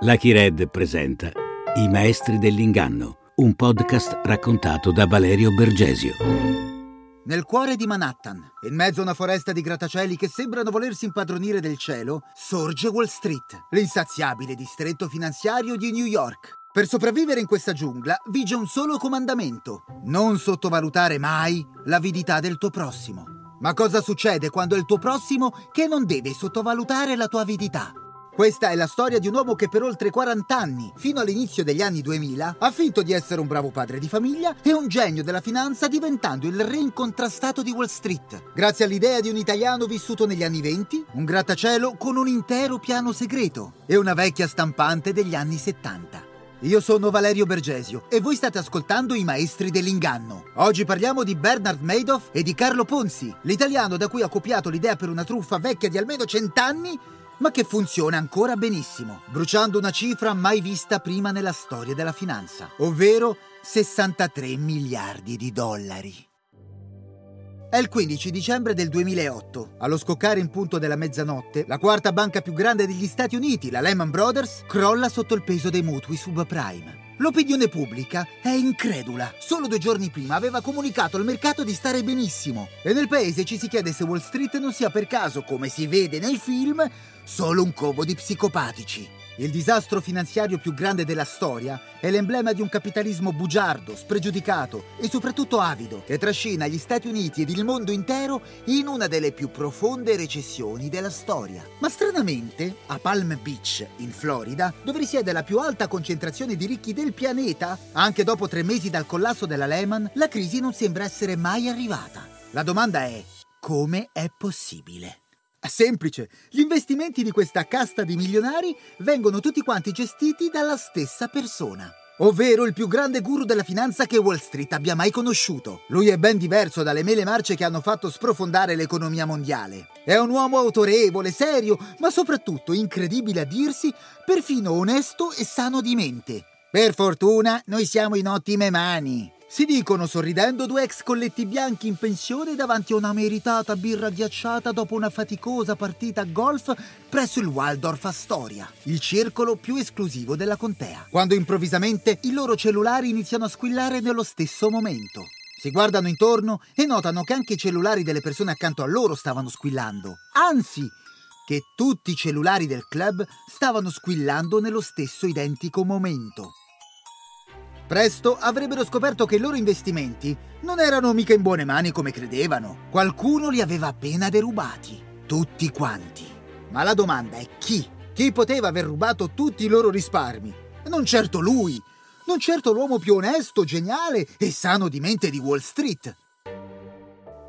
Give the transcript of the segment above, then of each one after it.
Lucky Red presenta I maestri dell'inganno, un podcast raccontato da Valerio Bergesio. Nel cuore di Manhattan, in mezzo a una foresta di grattacieli che sembrano volersi impadronire del cielo, sorge Wall Street, l'insaziabile distretto finanziario di New York. Per sopravvivere in questa giungla vige un solo comandamento: non sottovalutare mai l'avidità del tuo prossimo. Ma cosa succede quando è il tuo prossimo che non deve sottovalutare la tua avidità? Questa è la storia di un uomo che per oltre 40 anni, fino all'inizio degli anni 2000, ha finto di essere un bravo padre di famiglia e un genio della finanza diventando il re incontrastato di Wall Street. Grazie all'idea di un italiano vissuto negli anni 20, un grattacielo con un intero piano segreto e una vecchia stampante degli anni 70. Io sono Valerio Bergesio e voi state ascoltando I Maestri dell'Inganno. Oggi parliamo di Bernard Madoff e di Carlo Ponzi, l'italiano da cui ha copiato l'idea per una truffa vecchia di almeno cent'anni ma che funziona ancora benissimo, bruciando una cifra mai vista prima nella storia della finanza, ovvero 63 miliardi di dollari. È il 15 dicembre del 2008. Allo scoccare in punto della mezzanotte, la quarta banca più grande degli Stati Uniti, la Lehman Brothers, crolla sotto il peso dei mutui subprime. L'opinione pubblica è incredula. Solo due giorni prima aveva comunicato al mercato di stare benissimo. E nel paese ci si chiede se Wall Street non sia per caso, come si vede nei film, solo un covo di psicopatici. Il disastro finanziario più grande della storia è l'emblema di un capitalismo bugiardo, spregiudicato e soprattutto avido, che trascina gli Stati Uniti ed il mondo intero in una delle più profonde recessioni della storia. Ma stranamente, a Palm Beach, in Florida, dove risiede la più alta concentrazione di ricchi del pianeta, anche dopo tre mesi dal collasso della Lehman, la crisi non sembra essere mai arrivata. La domanda è, come è possibile? Semplice, gli investimenti di questa casta di milionari vengono tutti quanti gestiti dalla stessa persona. Ovvero il più grande guru della finanza che Wall Street abbia mai conosciuto. Lui è ben diverso dalle mele marce che hanno fatto sprofondare l'economia mondiale. È un uomo autorevole, serio, ma soprattutto, incredibile a dirsi, perfino onesto e sano di mente. Per fortuna, noi siamo in ottime mani. Si dicono sorridendo due ex colletti bianchi in pensione davanti a una meritata birra ghiacciata dopo una faticosa partita a golf presso il Waldorf Astoria, il circolo più esclusivo della contea, quando improvvisamente i loro cellulari iniziano a squillare nello stesso momento. Si guardano intorno e notano che anche i cellulari delle persone accanto a loro stavano squillando. Anzi, che tutti i cellulari del club stavano squillando nello stesso identico momento. Presto avrebbero scoperto che i loro investimenti non erano mica in buone mani come credevano. Qualcuno li aveva appena derubati. Tutti quanti. Ma la domanda è chi? Chi poteva aver rubato tutti i loro risparmi? Non certo lui. Non certo l'uomo più onesto, geniale e sano di mente di Wall Street.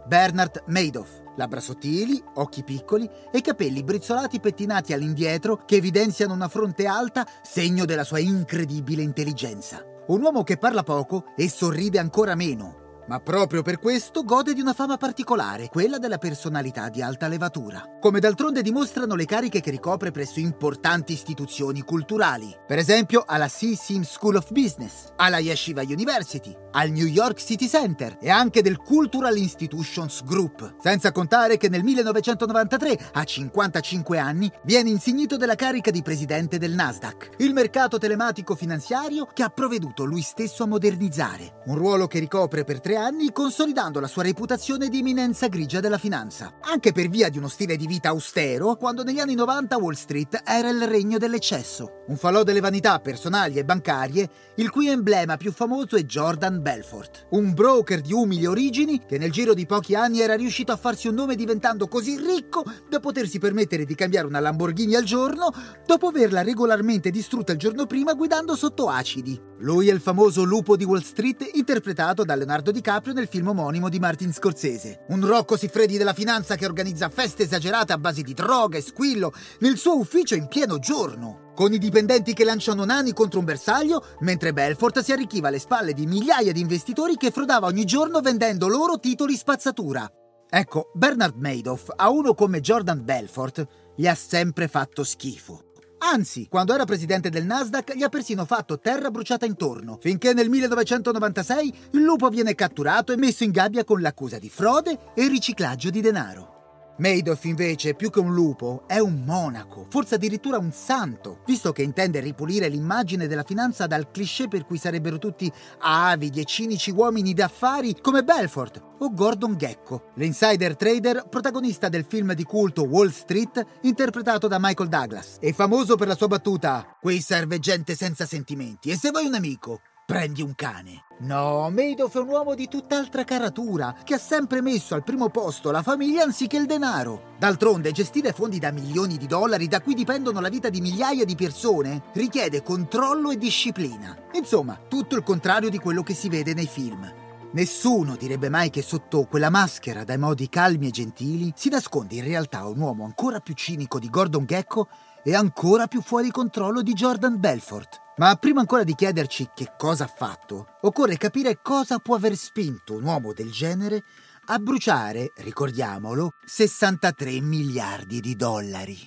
Bernard Madoff, labbra sottili, occhi piccoli e capelli brizzolati pettinati all'indietro che evidenziano una fronte alta, segno della sua incredibile intelligenza. Un uomo che parla poco e sorride ancora meno, ma proprio per questo gode di una fama particolare, quella della personalità di alta levatura, come d'altronde dimostrano le cariche che ricopre presso importanti istituzioni culturali, per esempio alla CSIM School of Business, alla Yeshiva University, al New York City Center e anche del Cultural Institutions Group, senza contare che nel 1993, a 55 anni, viene insignito della carica di presidente del Nasdaq, il mercato telematico finanziario che ha provveduto lui stesso a modernizzare, un ruolo che ricopre per tre anni consolidando la sua reputazione di eminenza grigia della finanza, anche per via di uno stile di vita austero quando negli anni 90 Wall Street era il regno dell'eccesso, un falò delle vanità personali e bancarie, il cui emblema più famoso è Jordan Belfort, un broker di umili origini che nel giro di pochi anni era riuscito a farsi un nome diventando così ricco da potersi permettere di cambiare una Lamborghini al giorno dopo averla regolarmente distrutta il giorno prima guidando sotto acidi. Lui è il famoso lupo di Wall Street interpretato da Leonardo DiCaprio nel film omonimo di Martin Scorsese. Un Rocco Siffredi della finanza che organizza feste esagerate a base di droga e squillo nel suo ufficio in pieno giorno. Con i dipendenti che lanciano nani contro un bersaglio, mentre Belfort si arricchiva alle spalle di migliaia di investitori che frodava ogni giorno vendendo loro titoli spazzatura. Ecco, Bernard Madoff a uno come Jordan Belfort gli ha sempre fatto schifo. Anzi, quando era presidente del Nasdaq gli ha persino fatto terra bruciata intorno, finché nel 1996 il lupo viene catturato e messo in gabbia con l'accusa di frode e riciclaggio di denaro. Madoff invece, più che un lupo, è un monaco, forse addirittura un santo, visto che intende ripulire l'immagine della finanza dal cliché per cui sarebbero tutti avidi e cinici uomini d'affari come Belfort o Gordon Gecko, l'insider trader protagonista del film di culto Wall Street interpretato da Michael Douglas e famoso per la sua battuta Qui serve gente senza sentimenti e se vuoi un amico prendi un cane. No, Madoff è un uomo di tutt'altra caratura, che ha sempre messo al primo posto la famiglia anziché il denaro. D'altronde, gestire fondi da milioni di dollari da cui dipendono la vita di migliaia di persone richiede controllo e disciplina. Insomma, tutto il contrario di quello che si vede nei film. Nessuno direbbe mai che sotto quella maschera dai modi calmi e gentili si nasconde in realtà un uomo ancora più cinico di Gordon Gecko e ancora più fuori controllo di Jordan Belfort. Ma prima ancora di chiederci che cosa ha fatto, occorre capire cosa può aver spinto un uomo del genere a bruciare, ricordiamolo, 63 miliardi di dollari.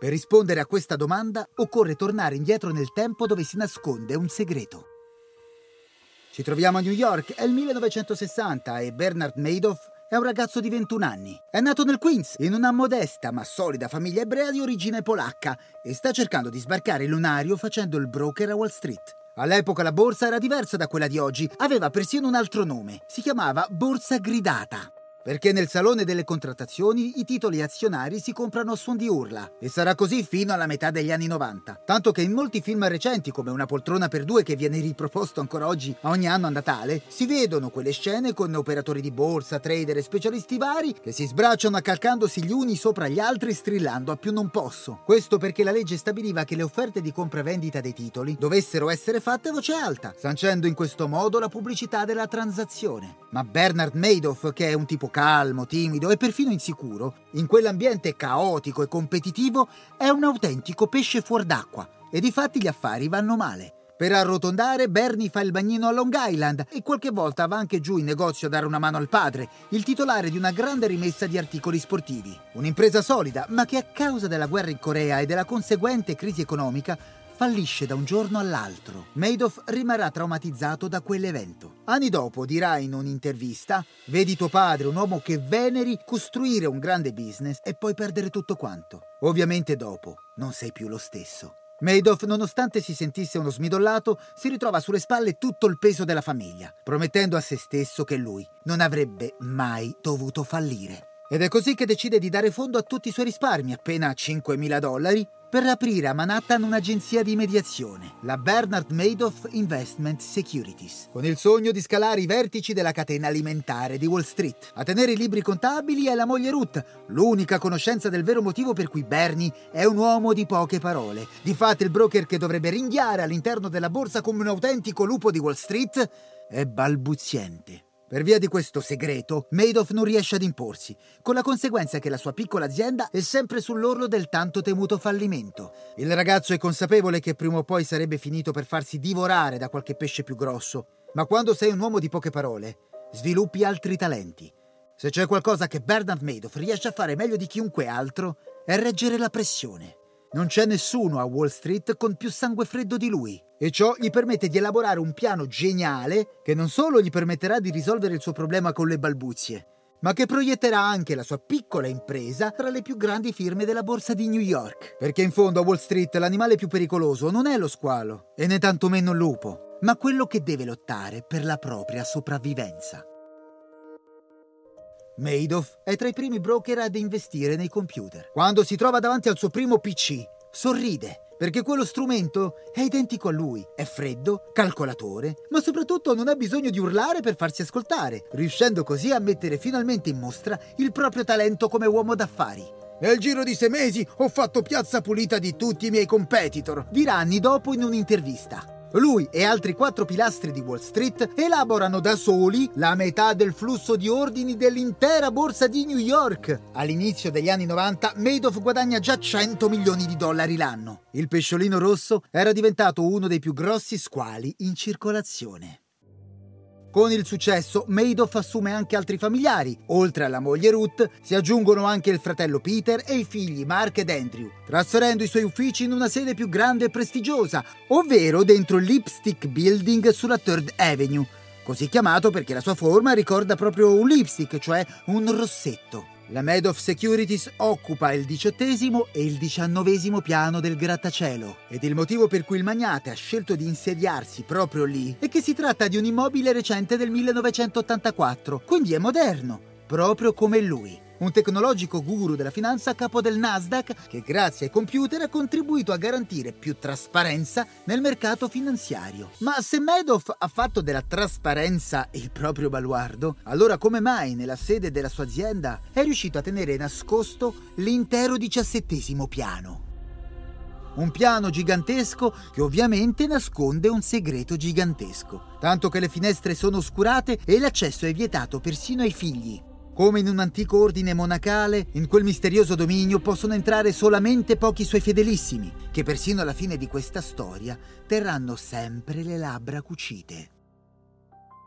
Per rispondere a questa domanda occorre tornare indietro nel tempo dove si nasconde un segreto. Ci troviamo a New York, è il 1960 e Bernard Madoff è un ragazzo di 21 anni. È nato nel Queens, in una modesta ma solida famiglia ebrea di origine polacca e sta cercando di sbarcare il lunario facendo il broker a Wall Street. All'epoca la borsa era diversa da quella di oggi, aveva persino un altro nome. Si chiamava Borsa Gridata perché nel salone delle contrattazioni i titoli azionari si comprano a suon di urla e sarà così fino alla metà degli anni 90. Tanto che in molti film recenti come Una poltrona per due che viene riproposto ancora oggi a ogni anno a Natale, si vedono quelle scene con operatori di borsa, trader e specialisti vari che si sbracciano accalcandosi gli uni sopra gli altri strillando a più non posso. Questo perché la legge stabiliva che le offerte di compravendita dei titoli dovessero essere fatte a voce alta, sancendo in questo modo la pubblicità della transazione. Ma Bernard Madoff, che è un tipo calmo, timido e perfino insicuro, in quell'ambiente caotico e competitivo è un autentico pesce fuor d'acqua e di fatti gli affari vanno male. Per arrotondare, Bernie fa il bagnino a Long Island e qualche volta va anche giù in negozio a dare una mano al padre, il titolare di una grande rimessa di articoli sportivi. Un'impresa solida, ma che a causa della guerra in Corea e della conseguente crisi economica fallisce da un giorno all'altro. Madoff rimarrà traumatizzato da quell'evento. Anni dopo dirà in un'intervista: Vedi tuo padre, un uomo che veneri, costruire un grande business e poi perdere tutto quanto. Ovviamente dopo non sei più lo stesso. Madoff, nonostante si sentisse uno smidollato, si ritrova sulle spalle tutto il peso della famiglia, promettendo a se stesso che lui non avrebbe mai dovuto fallire. Ed è così che decide di dare fondo a tutti i suoi risparmi, appena 5.000 dollari, per aprire a Manhattan un'agenzia di mediazione, la Bernard Madoff Investment Securities, con il sogno di scalare i vertici della catena alimentare di Wall Street. A tenere i libri contabili è la moglie Ruth, l'unica conoscenza del vero motivo per cui Bernie è un uomo di poche parole. Difatti il broker che dovrebbe ringhiare all'interno della borsa come un autentico lupo di Wall Street è balbuziente. Per via di questo segreto, Madoff non riesce ad imporsi, con la conseguenza che la sua piccola azienda è sempre sull'orlo del tanto temuto fallimento. Il ragazzo è consapevole che prima o poi sarebbe finito per farsi divorare da qualche pesce più grosso, ma quando sei un uomo di poche parole, sviluppi altri talenti. Se c'è qualcosa che Bernard Madoff riesce a fare meglio di chiunque altro, è reggere la pressione. Non c'è nessuno a Wall Street con più sangue freddo di lui e ciò gli permette di elaborare un piano geniale che non solo gli permetterà di risolvere il suo problema con le balbuzie, ma che proietterà anche la sua piccola impresa tra le più grandi firme della borsa di New York. Perché in fondo a Wall Street l'animale più pericoloso non è lo squalo e né tantomeno il lupo, ma quello che deve lottare per la propria sopravvivenza. Madoff è tra i primi broker ad investire nei computer. Quando si trova davanti al suo primo PC, sorride perché quello strumento è identico a lui. È freddo, calcolatore, ma soprattutto non ha bisogno di urlare per farsi ascoltare, riuscendo così a mettere finalmente in mostra il proprio talento come uomo d'affari. Nel giro di sei mesi ho fatto piazza pulita di tutti i miei competitor, dirà anni dopo in un'intervista. Lui e altri quattro pilastri di Wall Street elaborano da soli la metà del flusso di ordini dell'intera borsa di New York. All'inizio degli anni 90 Madoff guadagna già 100 milioni di dollari l'anno. Il pesciolino rosso era diventato uno dei più grossi squali in circolazione. Con il successo, Madoff assume anche altri familiari. Oltre alla moglie Ruth, si aggiungono anche il fratello Peter e i figli Mark ed Andrew, trasferendo i suoi uffici in una sede più grande e prestigiosa, ovvero dentro il Lipstick Building sulla Third Avenue, così chiamato perché la sua forma ricorda proprio un lipstick, cioè un rossetto. La Madoff Securities occupa il diciottesimo e il diciannovesimo piano del grattacielo ed il motivo per cui il magnate ha scelto di insediarsi proprio lì è che si tratta di un immobile recente del 1984, quindi è moderno, proprio come lui un tecnologico guru della finanza a capo del Nasdaq che grazie ai computer ha contribuito a garantire più trasparenza nel mercato finanziario. Ma se Madoff ha fatto della trasparenza il proprio baluardo, allora come mai nella sede della sua azienda è riuscito a tenere nascosto l'intero diciassettesimo piano? Un piano gigantesco che ovviamente nasconde un segreto gigantesco, tanto che le finestre sono oscurate e l'accesso è vietato persino ai figli. Come in un antico ordine monacale, in quel misterioso dominio possono entrare solamente pochi suoi fedelissimi, che persino alla fine di questa storia terranno sempre le labbra cucite.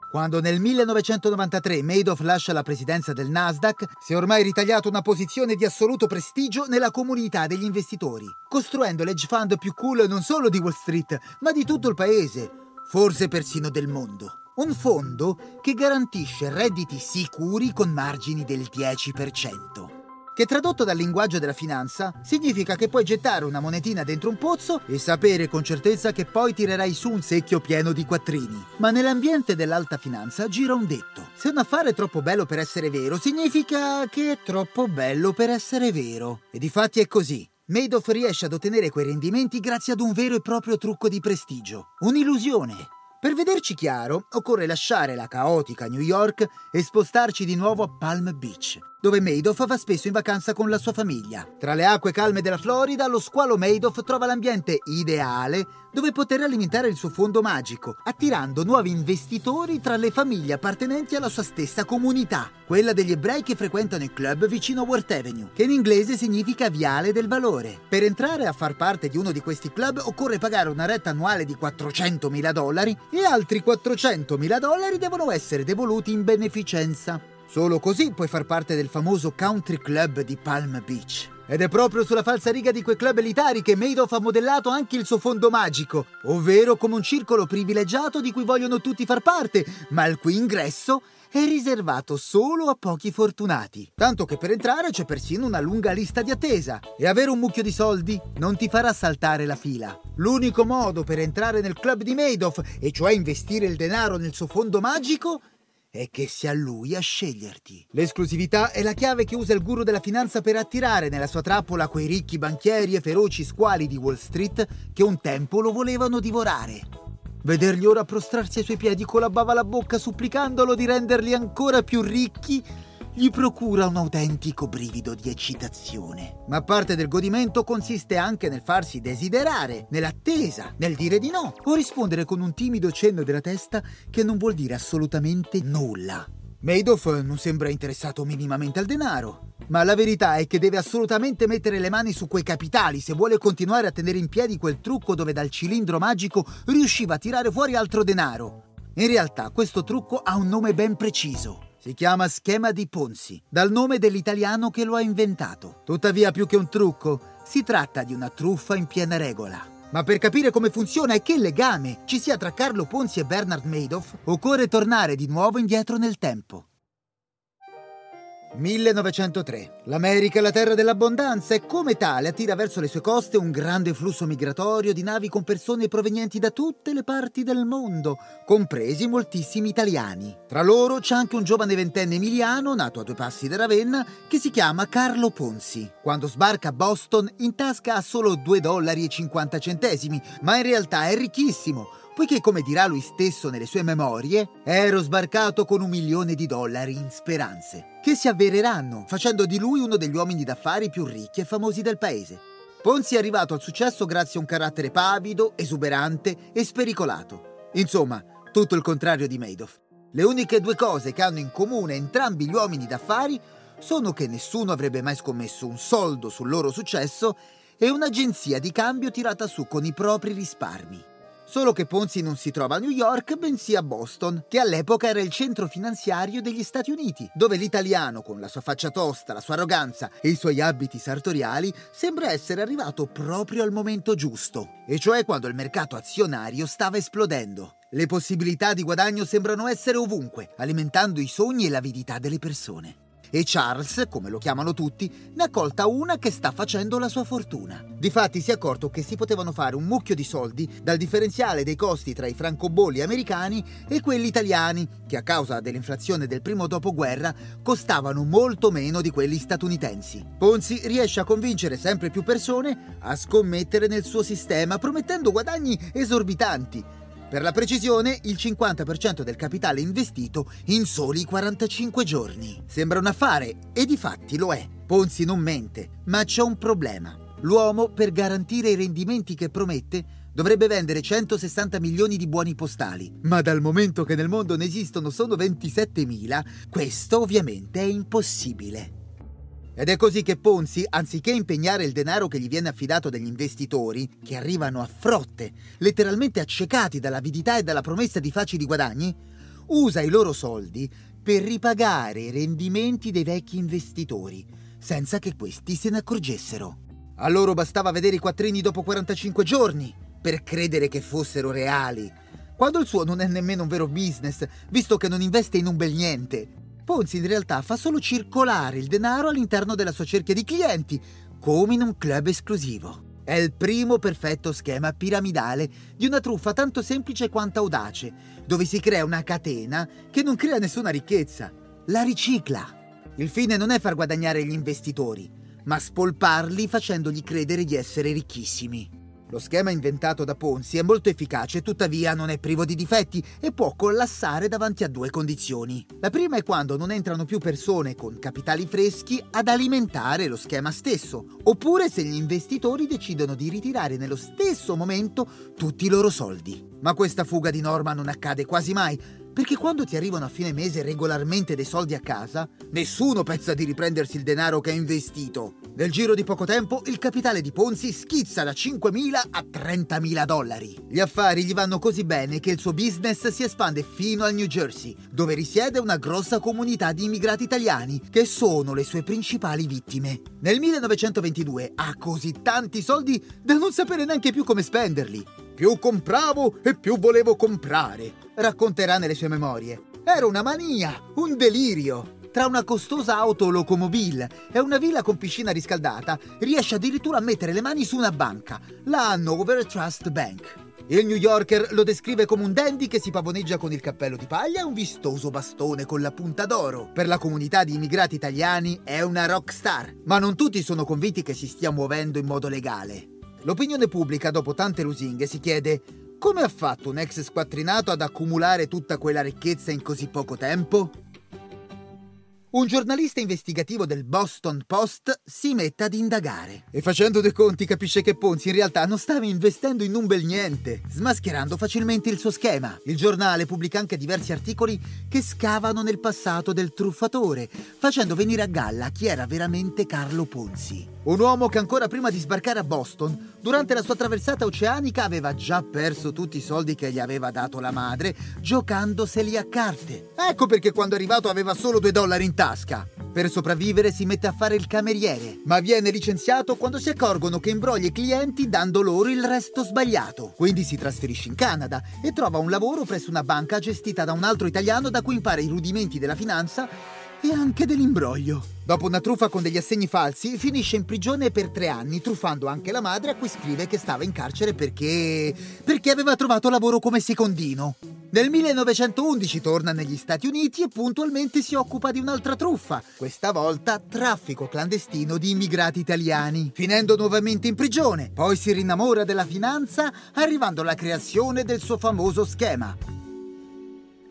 Quando nel 1993 Madoff lascia la presidenza del Nasdaq, si è ormai ritagliato una posizione di assoluto prestigio nella comunità degli investitori, costruendo l'edge fund più cool non solo di Wall Street, ma di tutto il paese, forse persino del mondo. Un fondo che garantisce redditi sicuri con margini del 10% che tradotto dal linguaggio della finanza significa che puoi gettare una monetina dentro un pozzo e sapere con certezza che poi tirerai su un secchio pieno di quattrini. Ma nell'ambiente dell'alta finanza gira un detto. Se un affare è troppo bello per essere vero, significa che è troppo bello per essere vero. E di fatti è così. Madoff riesce ad ottenere quei rendimenti grazie ad un vero e proprio trucco di prestigio. Un'illusione. Per vederci chiaro, occorre lasciare la caotica New York e spostarci di nuovo a Palm Beach, dove Madoff va spesso in vacanza con la sua famiglia. Tra le acque calme della Florida, lo squalo Madoff trova l'ambiente ideale dove poter alimentare il suo fondo magico, attirando nuovi investitori tra le famiglie appartenenti alla sua stessa comunità, quella degli ebrei che frequentano il club vicino a Worth Avenue, che in inglese significa Viale del Valore. Per entrare a far parte di uno di questi club occorre pagare una retta annuale di 400.000 dollari e altri 400.000 dollari devono essere devoluti in beneficenza. Solo così puoi far parte del famoso Country Club di Palm Beach. Ed è proprio sulla falsa riga di quei club elitari che Madoff ha modellato anche il suo fondo magico, ovvero come un circolo privilegiato di cui vogliono tutti far parte, ma il cui ingresso è riservato solo a pochi fortunati. Tanto che per entrare c'è persino una lunga lista di attesa. E avere un mucchio di soldi non ti farà saltare la fila. L'unico modo per entrare nel club di Madoff, e cioè investire il denaro nel suo fondo magico, è che sia lui a sceglierti. L'esclusività è la chiave che usa il guru della finanza per attirare nella sua trappola quei ricchi banchieri e feroci squali di Wall Street che un tempo lo volevano divorare. Vedergli ora prostrarsi ai suoi piedi con la bava alla bocca supplicandolo di renderli ancora più ricchi gli procura un autentico brivido di eccitazione. Ma parte del godimento consiste anche nel farsi desiderare, nell'attesa, nel dire di no o rispondere con un timido cenno della testa che non vuol dire assolutamente nulla. Madoff non sembra interessato minimamente al denaro, ma la verità è che deve assolutamente mettere le mani su quei capitali se vuole continuare a tenere in piedi quel trucco dove dal cilindro magico riusciva a tirare fuori altro denaro. In realtà questo trucco ha un nome ben preciso. Si chiama schema di Ponzi, dal nome dell'italiano che lo ha inventato. Tuttavia, più che un trucco, si tratta di una truffa in piena regola. Ma per capire come funziona e che legame ci sia tra Carlo Ponzi e Bernard Madoff, occorre tornare di nuovo indietro nel tempo. 1903. L'America è la terra dell'abbondanza e come tale attira verso le sue coste un grande flusso migratorio di navi con persone provenienti da tutte le parti del mondo, compresi moltissimi italiani. Tra loro c'è anche un giovane ventenne emiliano, nato a due passi da Ravenna, che si chiama Carlo Ponzi. Quando sbarca a Boston in tasca ha solo 2 dollari e 50 centesimi, ma in realtà è ricchissimo poiché, come dirà lui stesso nelle sue memorie, ero sbarcato con un milione di dollari in speranze, che si avvereranno, facendo di lui uno degli uomini d'affari più ricchi e famosi del paese. Ponzi è arrivato al successo grazie a un carattere pavido, esuberante e spericolato. Insomma, tutto il contrario di Madoff. Le uniche due cose che hanno in comune entrambi gli uomini d'affari sono che nessuno avrebbe mai scommesso un soldo sul loro successo e un'agenzia di cambio tirata su con i propri risparmi. Solo che Ponzi non si trova a New York, bensì a Boston, che all'epoca era il centro finanziario degli Stati Uniti, dove l'italiano, con la sua faccia tosta, la sua arroganza e i suoi abiti sartoriali, sembra essere arrivato proprio al momento giusto, e cioè quando il mercato azionario stava esplodendo. Le possibilità di guadagno sembrano essere ovunque, alimentando i sogni e l'avidità delle persone. E Charles, come lo chiamano tutti, ne ha colta una che sta facendo la sua fortuna. Difatti si è accorto che si potevano fare un mucchio di soldi dal differenziale dei costi tra i francobolli americani e quelli italiani, che a causa dell'inflazione del primo dopoguerra costavano molto meno di quelli statunitensi. Ponzi riesce a convincere sempre più persone a scommettere nel suo sistema, promettendo guadagni esorbitanti per la precisione, il 50% del capitale investito in soli 45 giorni. Sembra un affare, e di fatti lo è. Ponzi non mente, ma c'è un problema. L'uomo, per garantire i rendimenti che promette, dovrebbe vendere 160 milioni di buoni postali, ma dal momento che nel mondo ne esistono solo 27.000, questo ovviamente è impossibile. Ed è così che Ponzi, anziché impegnare il denaro che gli viene affidato dagli investitori, che arrivano a frotte, letteralmente accecati dall'avidità e dalla promessa di facili guadagni, usa i loro soldi per ripagare i rendimenti dei vecchi investitori, senza che questi se ne accorgessero. A loro bastava vedere i quattrini dopo 45 giorni per credere che fossero reali, quando il suo non è nemmeno un vero business, visto che non investe in un bel niente Ponzi in realtà fa solo circolare il denaro all'interno della sua cerchia di clienti, come in un club esclusivo. È il primo perfetto schema piramidale di una truffa tanto semplice quanto audace, dove si crea una catena che non crea nessuna ricchezza, la ricicla. Il fine non è far guadagnare gli investitori, ma spolparli facendogli credere di essere ricchissimi. Lo schema inventato da Ponzi è molto efficace, tuttavia non è privo di difetti e può collassare davanti a due condizioni. La prima è quando non entrano più persone con capitali freschi ad alimentare lo schema stesso, oppure se gli investitori decidono di ritirare nello stesso momento tutti i loro soldi. Ma questa fuga di norma non accade quasi mai, perché quando ti arrivano a fine mese regolarmente dei soldi a casa, nessuno pensa di riprendersi il denaro che ha investito. Nel giro di poco tempo il capitale di Ponzi schizza da 5.000 a 30.000 dollari. Gli affari gli vanno così bene che il suo business si espande fino al New Jersey, dove risiede una grossa comunità di immigrati italiani, che sono le sue principali vittime. Nel 1922 ha così tanti soldi da non sapere neanche più come spenderli. Più compravo e più volevo comprare racconterà nelle sue memorie. Era una mania, un delirio. Tra una costosa auto locomobile e una villa con piscina riscaldata, riesce addirittura a mettere le mani su una banca, la Hanover Trust Bank. Il New Yorker lo descrive come un dandy che si pavoneggia con il cappello di paglia e un vistoso bastone con la punta d'oro. Per la comunità di immigrati italiani è una rock star, ma non tutti sono convinti che si stia muovendo in modo legale. L'opinione pubblica, dopo tante lusinghe, si chiede come ha fatto un ex squattrinato ad accumulare tutta quella ricchezza in così poco tempo? Un giornalista investigativo del Boston Post si mette ad indagare. E facendo dei conti capisce che Ponzi in realtà non stava investendo in un bel niente, smascherando facilmente il suo schema. Il giornale pubblica anche diversi articoli che scavano nel passato del truffatore, facendo venire a galla chi era veramente Carlo Ponzi. Un uomo che ancora prima di sbarcare a Boston, durante la sua traversata oceanica, aveva già perso tutti i soldi che gli aveva dato la madre, giocandoseli a carte. Ecco perché quando è arrivato aveva solo due dollari in tasca. Per sopravvivere si mette a fare il cameriere, ma viene licenziato quando si accorgono che imbroglia i clienti dando loro il resto sbagliato. Quindi si trasferisce in Canada e trova un lavoro presso una banca gestita da un altro italiano da cui impara i rudimenti della finanza e anche dell'imbroglio. Dopo una truffa con degli assegni falsi, finisce in prigione per tre anni, truffando anche la madre a cui scrive che stava in carcere perché... perché aveva trovato lavoro come secondino. Nel 1911 torna negli Stati Uniti e puntualmente si occupa di un'altra truffa, questa volta traffico clandestino di immigrati italiani, finendo nuovamente in prigione. Poi si rinnamora della finanza, arrivando alla creazione del suo famoso schema.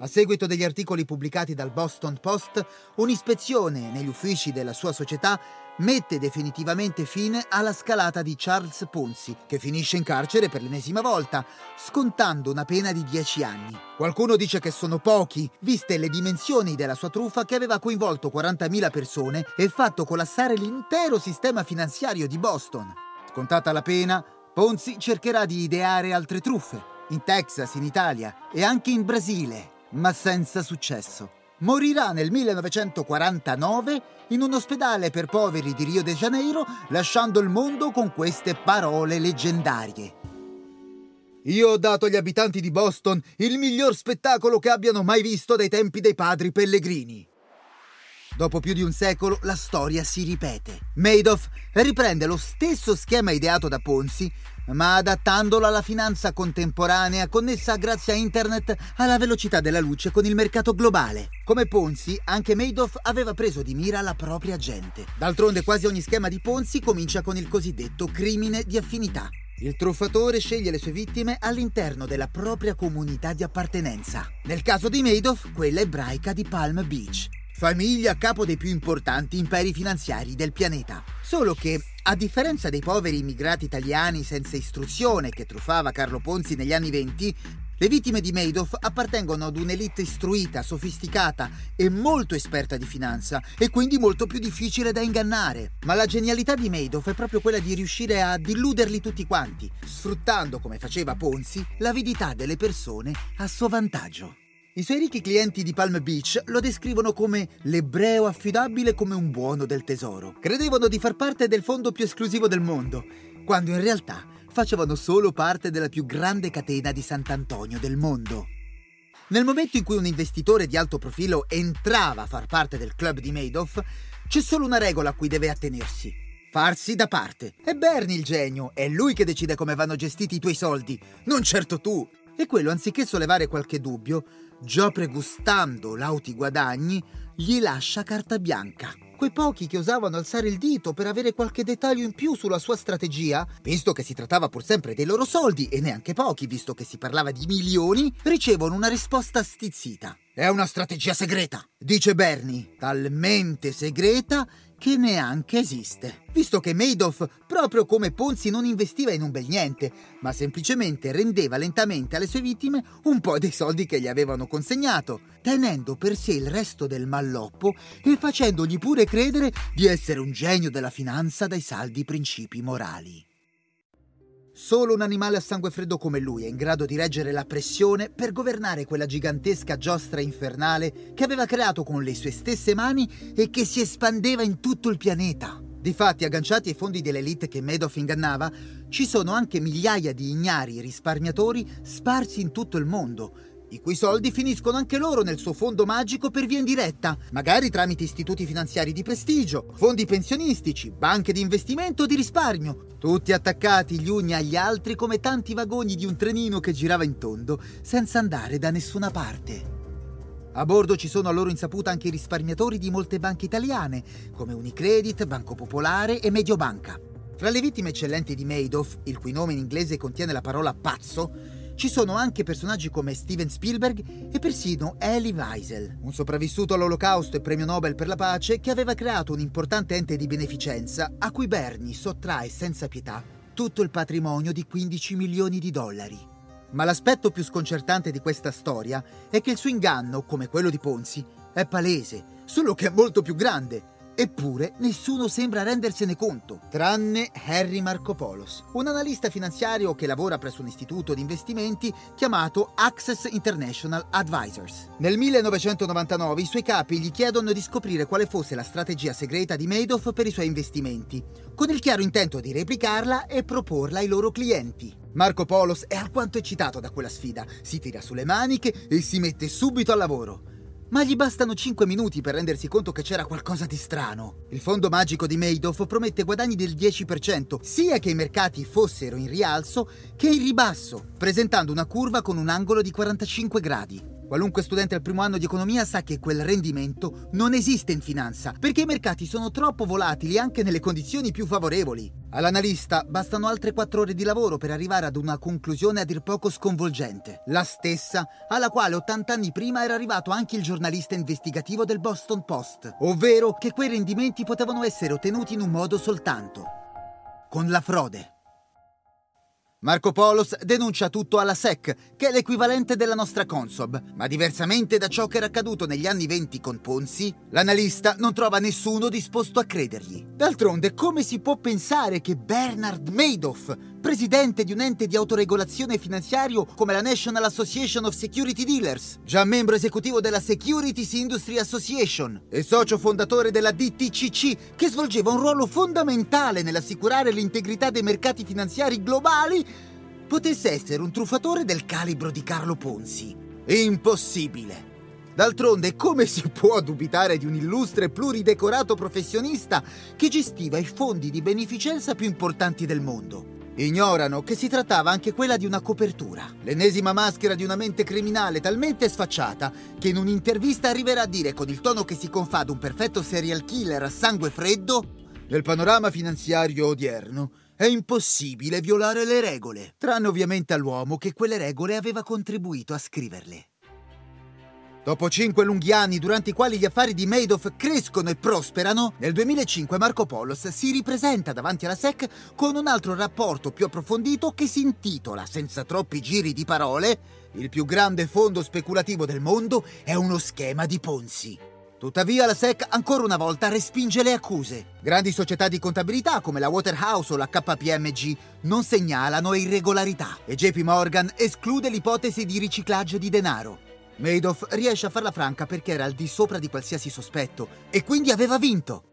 A seguito degli articoli pubblicati dal Boston Post, un'ispezione negli uffici della sua società mette definitivamente fine alla scalata di Charles Ponzi, che finisce in carcere per l'ennesima volta, scontando una pena di 10 anni. Qualcuno dice che sono pochi, viste le dimensioni della sua truffa che aveva coinvolto 40.000 persone e fatto collassare l'intero sistema finanziario di Boston. Scontata la pena, Ponzi cercherà di ideare altre truffe, in Texas, in Italia e anche in Brasile, ma senza successo morirà nel 1949 in un ospedale per poveri di Rio de Janeiro, lasciando il mondo con queste parole leggendarie. Io ho dato agli abitanti di Boston il miglior spettacolo che abbiano mai visto dai tempi dei padri pellegrini. Dopo più di un secolo la storia si ripete. Madoff riprende lo stesso schema ideato da Ponzi, ma adattandolo alla finanza contemporanea connessa grazie a internet alla velocità della luce con il mercato globale. Come Ponzi, anche Madoff aveva preso di mira la propria gente. D'altronde quasi ogni schema di Ponzi comincia con il cosiddetto crimine di affinità. Il truffatore sceglie le sue vittime all'interno della propria comunità di appartenenza. Nel caso di Madoff, quella ebraica di Palm Beach famiglia capo dei più importanti imperi finanziari del pianeta. Solo che, a differenza dei poveri immigrati italiani senza istruzione che truffava Carlo Ponzi negli anni venti, le vittime di Madoff appartengono ad un'elite istruita, sofisticata e molto esperta di finanza e quindi molto più difficile da ingannare. Ma la genialità di Madoff è proprio quella di riuscire a dilluderli tutti quanti, sfruttando, come faceva Ponzi, l'avidità delle persone a suo vantaggio. I suoi ricchi clienti di Palm Beach lo descrivono come l'ebreo affidabile come un buono del tesoro. Credevano di far parte del fondo più esclusivo del mondo, quando in realtà facevano solo parte della più grande catena di Sant'Antonio del mondo. Nel momento in cui un investitore di alto profilo entrava a far parte del club di Madoff, c'è solo una regola a cui deve attenersi. Farsi da parte. È Bernie il genio, è lui che decide come vanno gestiti i tuoi soldi, non certo tu. E quello, anziché sollevare qualche dubbio, già pregustando lauti guadagni, gli lascia carta bianca. Quei pochi che osavano alzare il dito per avere qualche dettaglio in più sulla sua strategia, visto che si trattava pur sempre dei loro soldi e neanche pochi, visto che si parlava di milioni, ricevono una risposta stizzita. È una strategia segreta, dice Bernie, talmente segreta che neanche esiste, visto che Madoff, proprio come Ponzi, non investiva in un bel niente, ma semplicemente rendeva lentamente alle sue vittime un po' dei soldi che gli avevano consegnato, tenendo per sé il resto del malloppo e facendogli pure credere di essere un genio della finanza dai saldi principi morali. Solo un animale a sangue freddo come lui è in grado di reggere la pressione per governare quella gigantesca giostra infernale che aveva creato con le sue stesse mani e che si espandeva in tutto il pianeta. Difatti, agganciati ai fondi dell'elite che Madoff ingannava, ci sono anche migliaia di ignari risparmiatori sparsi in tutto il mondo, i cui soldi finiscono anche loro nel suo fondo magico per via indiretta, magari tramite istituti finanziari di prestigio, fondi pensionistici, banche di investimento o di risparmio, tutti attaccati gli uni agli altri come tanti vagoni di un trenino che girava in tondo, senza andare da nessuna parte. A bordo ci sono a loro insaputa anche i risparmiatori di molte banche italiane, come Unicredit, Banco Popolare e Mediobanca. Fra le vittime eccellenti di Madoff, il cui nome in inglese contiene la parola pazzo, ci sono anche personaggi come Steven Spielberg e persino Elie Wiesel, un sopravvissuto all'olocausto e premio Nobel per la pace che aveva creato un importante ente di beneficenza a cui Bernie sottrae senza pietà tutto il patrimonio di 15 milioni di dollari. Ma l'aspetto più sconcertante di questa storia è che il suo inganno, come quello di Ponzi, è palese, solo che è molto più grande Eppure nessuno sembra rendersene conto, tranne Harry Markopoulos, un analista finanziario che lavora presso un istituto di investimenti chiamato Access International Advisors. Nel 1999 i suoi capi gli chiedono di scoprire quale fosse la strategia segreta di Madoff per i suoi investimenti, con il chiaro intento di replicarla e proporla ai loro clienti. Marco Polos è alquanto eccitato da quella sfida, si tira sulle maniche e si mette subito al lavoro ma gli bastano 5 minuti per rendersi conto che c'era qualcosa di strano. Il fondo magico di Madoff promette guadagni del 10%, sia che i mercati fossero in rialzo che in ribasso, presentando una curva con un angolo di 45 gradi. Qualunque studente al primo anno di economia sa che quel rendimento non esiste in finanza, perché i mercati sono troppo volatili anche nelle condizioni più favorevoli. All'analista bastano altre 4 ore di lavoro per arrivare ad una conclusione a dir poco sconvolgente, la stessa alla quale 80 anni prima era arrivato anche il giornalista investigativo del Boston Post, ovvero che quei rendimenti potevano essere ottenuti in un modo soltanto, con la frode. Marco Polos denuncia tutto alla SEC, che è l'equivalente della nostra Consob, ma diversamente da ciò che era accaduto negli anni venti con Ponzi, l'analista non trova nessuno disposto a credergli. D'altronde, come si può pensare che Bernard Madoff, presidente di un ente di autoregolazione finanziario come la National Association of Security Dealers, già membro esecutivo della Securities Industry Association e socio fondatore della DTCC, che svolgeva un ruolo fondamentale nell'assicurare l'integrità dei mercati finanziari globali, potesse essere un truffatore del calibro di Carlo Ponzi. Impossibile! D'altronde, come si può dubitare di un illustre pluridecorato professionista che gestiva i fondi di beneficenza più importanti del mondo? Ignorano che si trattava anche quella di una copertura, l'ennesima maschera di una mente criminale talmente sfacciata che in un'intervista arriverà a dire con il tono che si confà ad un perfetto serial killer a sangue freddo nel panorama finanziario odierno è impossibile violare le regole, tranne ovviamente all'uomo che quelle regole aveva contribuito a scriverle. Dopo cinque lunghi anni durante i quali gli affari di Madoff crescono e prosperano, nel 2005 Marco Polos si ripresenta davanti alla SEC con un altro rapporto più approfondito che si intitola, senza troppi giri di parole, Il più grande fondo speculativo del mondo è uno schema di Ponzi. Tuttavia la SEC ancora una volta respinge le accuse. Grandi società di contabilità come la Waterhouse o la KPMG non segnalano irregolarità e JP Morgan esclude l'ipotesi di riciclaggio di denaro. Madoff riesce a farla franca perché era al di sopra di qualsiasi sospetto e quindi aveva vinto.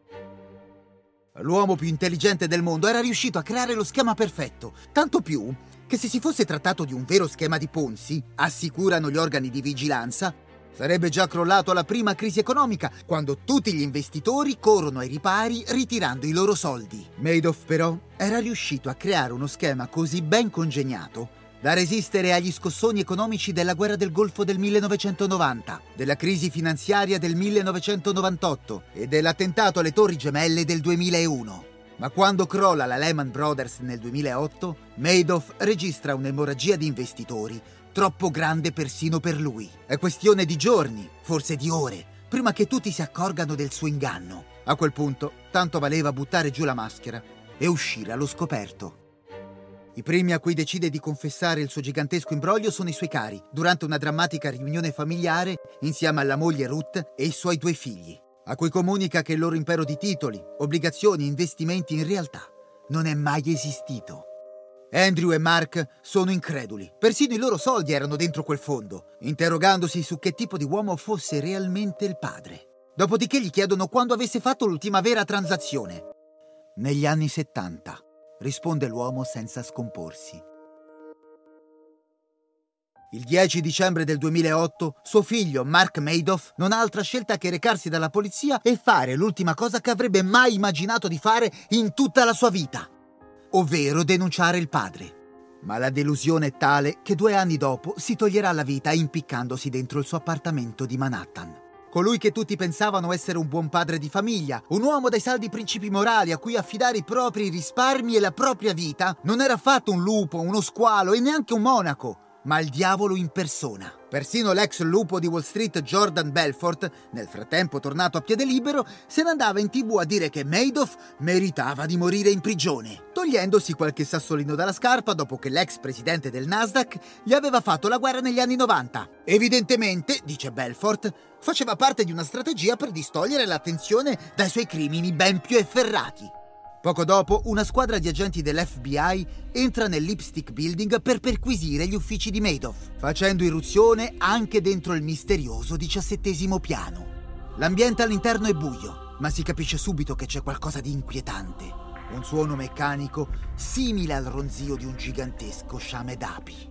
L'uomo più intelligente del mondo era riuscito a creare lo schema perfetto, tanto più che se si fosse trattato di un vero schema di Ponzi, assicurano gli organi di vigilanza, sarebbe già crollato alla prima crisi economica, quando tutti gli investitori corrono ai ripari ritirando i loro soldi. Madoff però era riuscito a creare uno schema così ben congegnato da resistere agli scossoni economici della guerra del Golfo del 1990, della crisi finanziaria del 1998 e dell'attentato alle Torri Gemelle del 2001. Ma quando crolla la Lehman Brothers nel 2008, Madoff registra un'emorragia di investitori troppo grande persino per lui. È questione di giorni, forse di ore, prima che tutti si accorgano del suo inganno. A quel punto, tanto valeva buttare giù la maschera e uscire allo scoperto. I primi a cui decide di confessare il suo gigantesco imbroglio sono i suoi cari, durante una drammatica riunione familiare insieme alla moglie Ruth e i suoi due figli, a cui comunica che il loro impero di titoli, obbligazioni e investimenti in realtà non è mai esistito. Andrew e Mark sono increduli. Persino i loro soldi erano dentro quel fondo, interrogandosi su che tipo di uomo fosse realmente il padre. Dopodiché gli chiedono quando avesse fatto l'ultima vera transazione. Negli anni 70 risponde l'uomo senza scomporsi. Il 10 dicembre del 2008 suo figlio Mark Madoff non ha altra scelta che recarsi dalla polizia e fare l'ultima cosa che avrebbe mai immaginato di fare in tutta la sua vita, ovvero denunciare il padre. Ma la delusione è tale che due anni dopo si toglierà la vita impiccandosi dentro il suo appartamento di Manhattan. Colui che tutti pensavano essere un buon padre di famiglia, un uomo dai saldi principi morali a cui affidare i propri risparmi e la propria vita, non era affatto un lupo, uno squalo e neanche un monaco, ma il diavolo in persona. Persino l'ex lupo di Wall Street Jordan Belfort, nel frattempo tornato a piede libero, se ne andava in tv a dire che Madoff meritava di morire in prigione, togliendosi qualche sassolino dalla scarpa dopo che l'ex presidente del Nasdaq gli aveva fatto la guerra negli anni 90. Evidentemente, dice Belfort, faceva parte di una strategia per distogliere l'attenzione dai suoi crimini ben più efferrati. Poco dopo, una squadra di agenti dell'FBI entra nel Lipstick Building per perquisire gli uffici di Madoff, facendo irruzione anche dentro il misterioso diciassettesimo piano. L'ambiente all'interno è buio, ma si capisce subito che c'è qualcosa di inquietante. Un suono meccanico simile al ronzio di un gigantesco sciame d'api.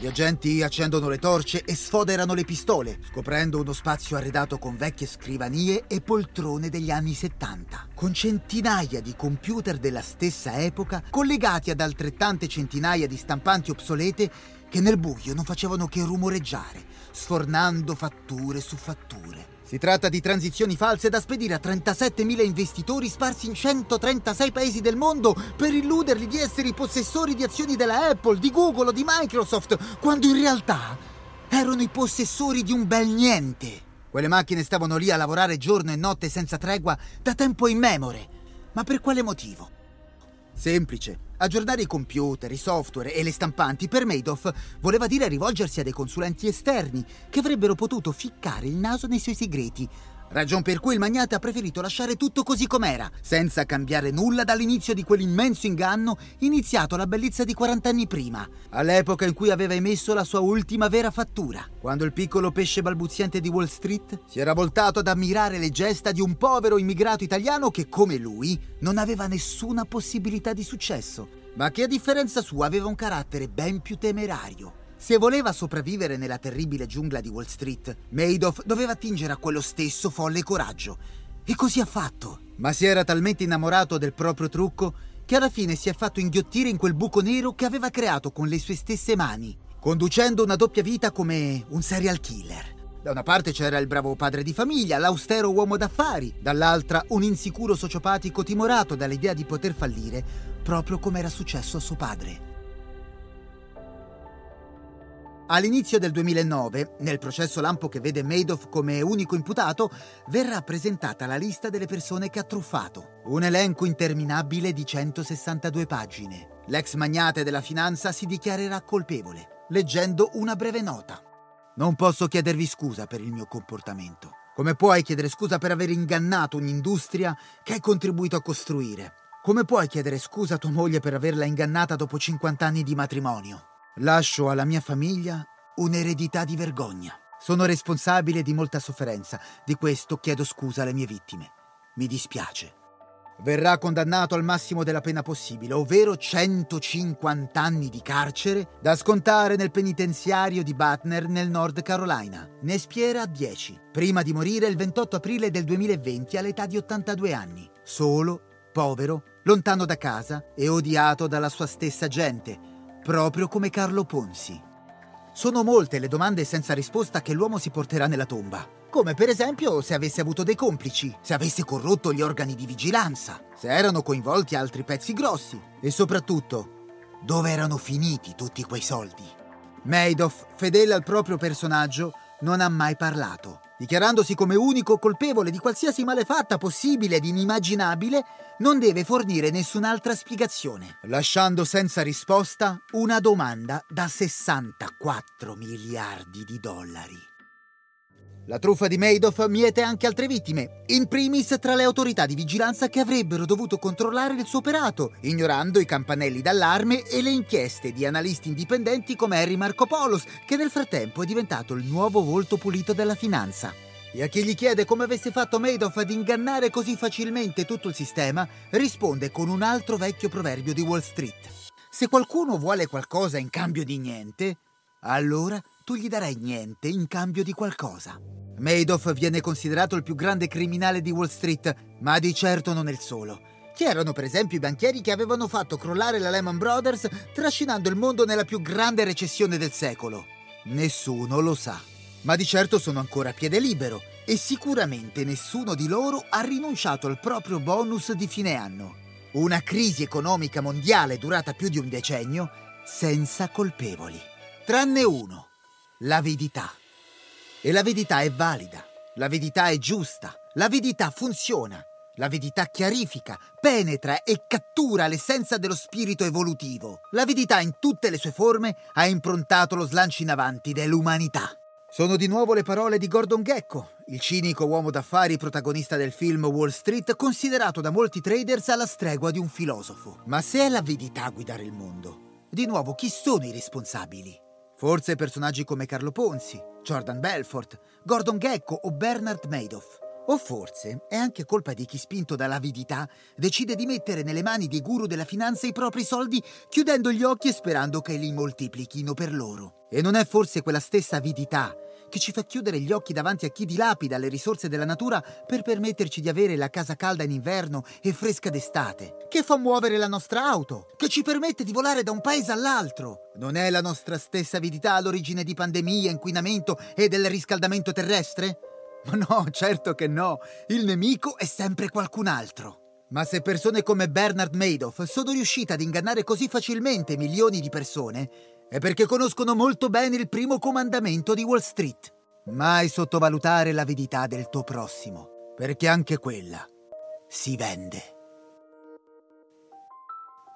Gli agenti accendono le torce e sfoderano le pistole, scoprendo uno spazio arredato con vecchie scrivanie e poltrone degli anni 70, con centinaia di computer della stessa epoca collegati ad altrettante centinaia di stampanti obsolete che nel buio non facevano che rumoreggiare, sfornando fatture su fatture. Si tratta di transizioni false da spedire a 37.000 investitori sparsi in 136 paesi del mondo per illuderli di essere i possessori di azioni della Apple, di Google o di Microsoft, quando in realtà erano i possessori di un bel niente. Quelle macchine stavano lì a lavorare giorno e notte senza tregua da tempo immemore. Ma per quale motivo? Semplice. Aggiornare i computer, i software e le stampanti per Madoff voleva dire rivolgersi a dei consulenti esterni che avrebbero potuto ficcare il naso nei suoi segreti Ragion per cui il magnate ha preferito lasciare tutto così com'era, senza cambiare nulla dall'inizio di quell'immenso inganno iniziato la bellezza di 40 anni prima, all'epoca in cui aveva emesso la sua ultima vera fattura, quando il piccolo pesce balbuziente di Wall Street si era voltato ad ammirare le gesta di un povero immigrato italiano che, come lui, non aveva nessuna possibilità di successo ma che a differenza sua aveva un carattere ben più temerario. Se voleva sopravvivere nella terribile giungla di Wall Street, Madoff doveva attingere a quello stesso folle coraggio. E così ha fatto. Ma si era talmente innamorato del proprio trucco che alla fine si è fatto inghiottire in quel buco nero che aveva creato con le sue stesse mani, conducendo una doppia vita come un serial killer. Da una parte c'era il bravo padre di famiglia, l'austero uomo d'affari, dall'altra un insicuro sociopatico timorato dall'idea di poter fallire, proprio come era successo a suo padre. All'inizio del 2009, nel processo lampo che vede Madoff come unico imputato, verrà presentata la lista delle persone che ha truffato. Un elenco interminabile di 162 pagine. L'ex magnate della finanza si dichiarerà colpevole, leggendo una breve nota. Non posso chiedervi scusa per il mio comportamento. Come puoi chiedere scusa per aver ingannato un'industria che hai contribuito a costruire? Come puoi chiedere scusa a tua moglie per averla ingannata dopo 50 anni di matrimonio? Lascio alla mia famiglia un'eredità di vergogna. Sono responsabile di molta sofferenza, di questo chiedo scusa alle mie vittime. Mi dispiace. Verrà condannato al massimo della pena possibile, ovvero 150 anni di carcere da scontare nel penitenziario di Butner nel Nord Carolina. Ne spiera 10, prima di morire il 28 aprile del 2020 all'età di 82 anni. Solo, povero, lontano da casa e odiato dalla sua stessa gente, proprio come Carlo Ponzi. Sono molte le domande senza risposta che l'uomo si porterà nella tomba. Come per esempio se avesse avuto dei complici, se avesse corrotto gli organi di vigilanza, se erano coinvolti altri pezzi grossi e soprattutto dove erano finiti tutti quei soldi. Madoff, fedele al proprio personaggio, non ha mai parlato dichiarandosi come unico colpevole di qualsiasi malefatta possibile ed inimmaginabile, non deve fornire nessun'altra spiegazione, lasciando senza risposta una domanda da 64 miliardi di dollari. La truffa di Madoff miete anche altre vittime, in primis tra le autorità di vigilanza che avrebbero dovuto controllare il suo operato, ignorando i campanelli d'allarme e le inchieste di analisti indipendenti come Harry Marco Polos, che nel frattempo è diventato il nuovo volto pulito della finanza. E a chi gli chiede come avesse fatto Madoff ad ingannare così facilmente tutto il sistema, risponde con un altro vecchio proverbio di Wall Street. Se qualcuno vuole qualcosa in cambio di niente, allora tu gli darai niente in cambio di qualcosa. Madoff viene considerato il più grande criminale di Wall Street, ma di certo non il solo. Chi erano per esempio i banchieri che avevano fatto crollare la Lehman Brothers trascinando il mondo nella più grande recessione del secolo? Nessuno lo sa. Ma di certo sono ancora a piede libero e sicuramente nessuno di loro ha rinunciato al proprio bonus di fine anno. Una crisi economica mondiale durata più di un decennio senza colpevoli. Tranne uno l'avidità. E l'avidità è valida, l'avidità è giusta, l'avidità funziona, l'avidità chiarifica, penetra e cattura l'essenza dello spirito evolutivo. L'avidità in tutte le sue forme ha improntato lo slancio in avanti dell'umanità. Sono di nuovo le parole di Gordon Gecko, il cinico uomo d'affari protagonista del film Wall Street, considerato da molti traders alla stregua di un filosofo. Ma se è l'avidità a guidare il mondo, di nuovo chi sono i responsabili? Forse personaggi come Carlo Ponzi, Jordan Belfort, Gordon Gecko o Bernard Madoff. O forse è anche colpa di chi spinto dall'avidità decide di mettere nelle mani dei guru della finanza i propri soldi chiudendo gli occhi e sperando che li moltiplichino per loro. E non è forse quella stessa avidità che ci fa chiudere gli occhi davanti a chi dilapida le risorse della natura per permetterci di avere la casa calda in inverno e fresca d'estate, che fa muovere la nostra auto, che ci permette di volare da un paese all'altro. Non è la nostra stessa avidità all'origine di pandemie, inquinamento e del riscaldamento terrestre? Ma no, certo che no, il nemico è sempre qualcun altro. Ma se persone come Bernard Madoff sono riuscite ad ingannare così facilmente milioni di persone, è perché conoscono molto bene il primo comandamento di Wall Street. Mai sottovalutare l'avidità del tuo prossimo, perché anche quella si vende.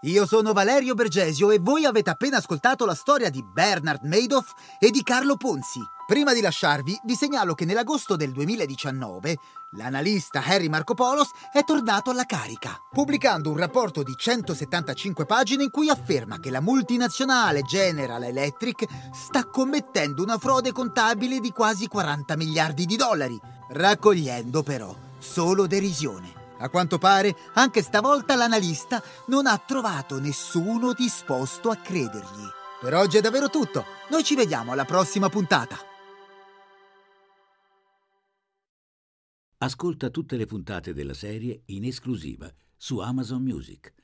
Io sono Valerio Bergesio e voi avete appena ascoltato la storia di Bernard Madoff e di Carlo Ponzi. Prima di lasciarvi, vi segnalo che nell'agosto del 2019 l'analista Harry Marco Marcopolos è tornato alla carica, pubblicando un rapporto di 175 pagine in cui afferma che la multinazionale General Electric sta commettendo una frode contabile di quasi 40 miliardi di dollari, raccogliendo però solo derisione. A quanto pare, anche stavolta l'analista non ha trovato nessuno disposto a credergli. Per oggi è davvero tutto, noi ci vediamo alla prossima puntata. Ascolta tutte le puntate della serie in esclusiva su Amazon Music.